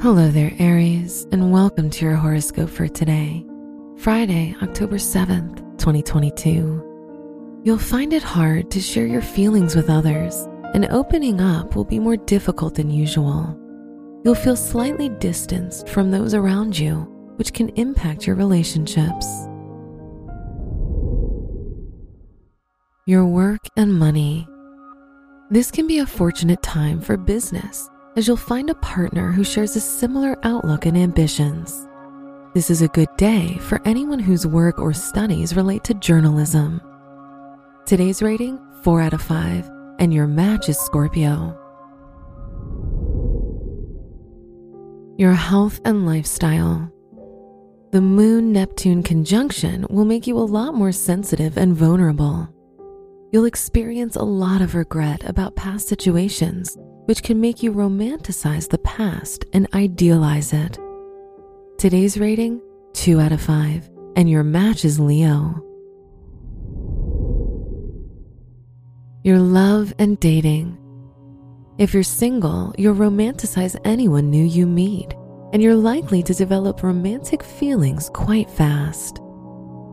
Hello there, Aries, and welcome to your horoscope for today, Friday, October 7th, 2022. You'll find it hard to share your feelings with others, and opening up will be more difficult than usual. You'll feel slightly distanced from those around you, which can impact your relationships. Your work and money. This can be a fortunate time for business as you'll find a partner who shares a similar outlook and ambitions. This is a good day for anyone whose work or studies relate to journalism. Today's rating 4 out of 5, and your match is Scorpio. Your health and lifestyle. The Moon Neptune conjunction will make you a lot more sensitive and vulnerable. You'll experience a lot of regret about past situations which can make you romanticize the past and idealize it. Today's rating 2 out of 5, and your match is Leo. Your love and dating. If you're single, you'll romanticize anyone new you meet, and you're likely to develop romantic feelings quite fast.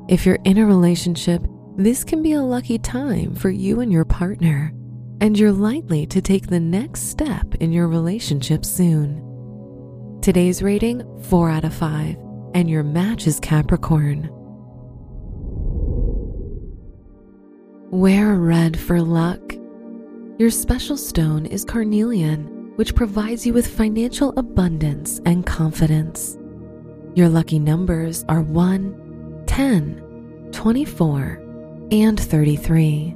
If you're in a relationship, this can be a lucky time for you and your partner and you're likely to take the next step in your relationship soon. Today's rating 4 out of 5, and your match is Capricorn. Wear red for luck. Your special stone is carnelian, which provides you with financial abundance and confidence. Your lucky numbers are 1, 10, 24, and 33.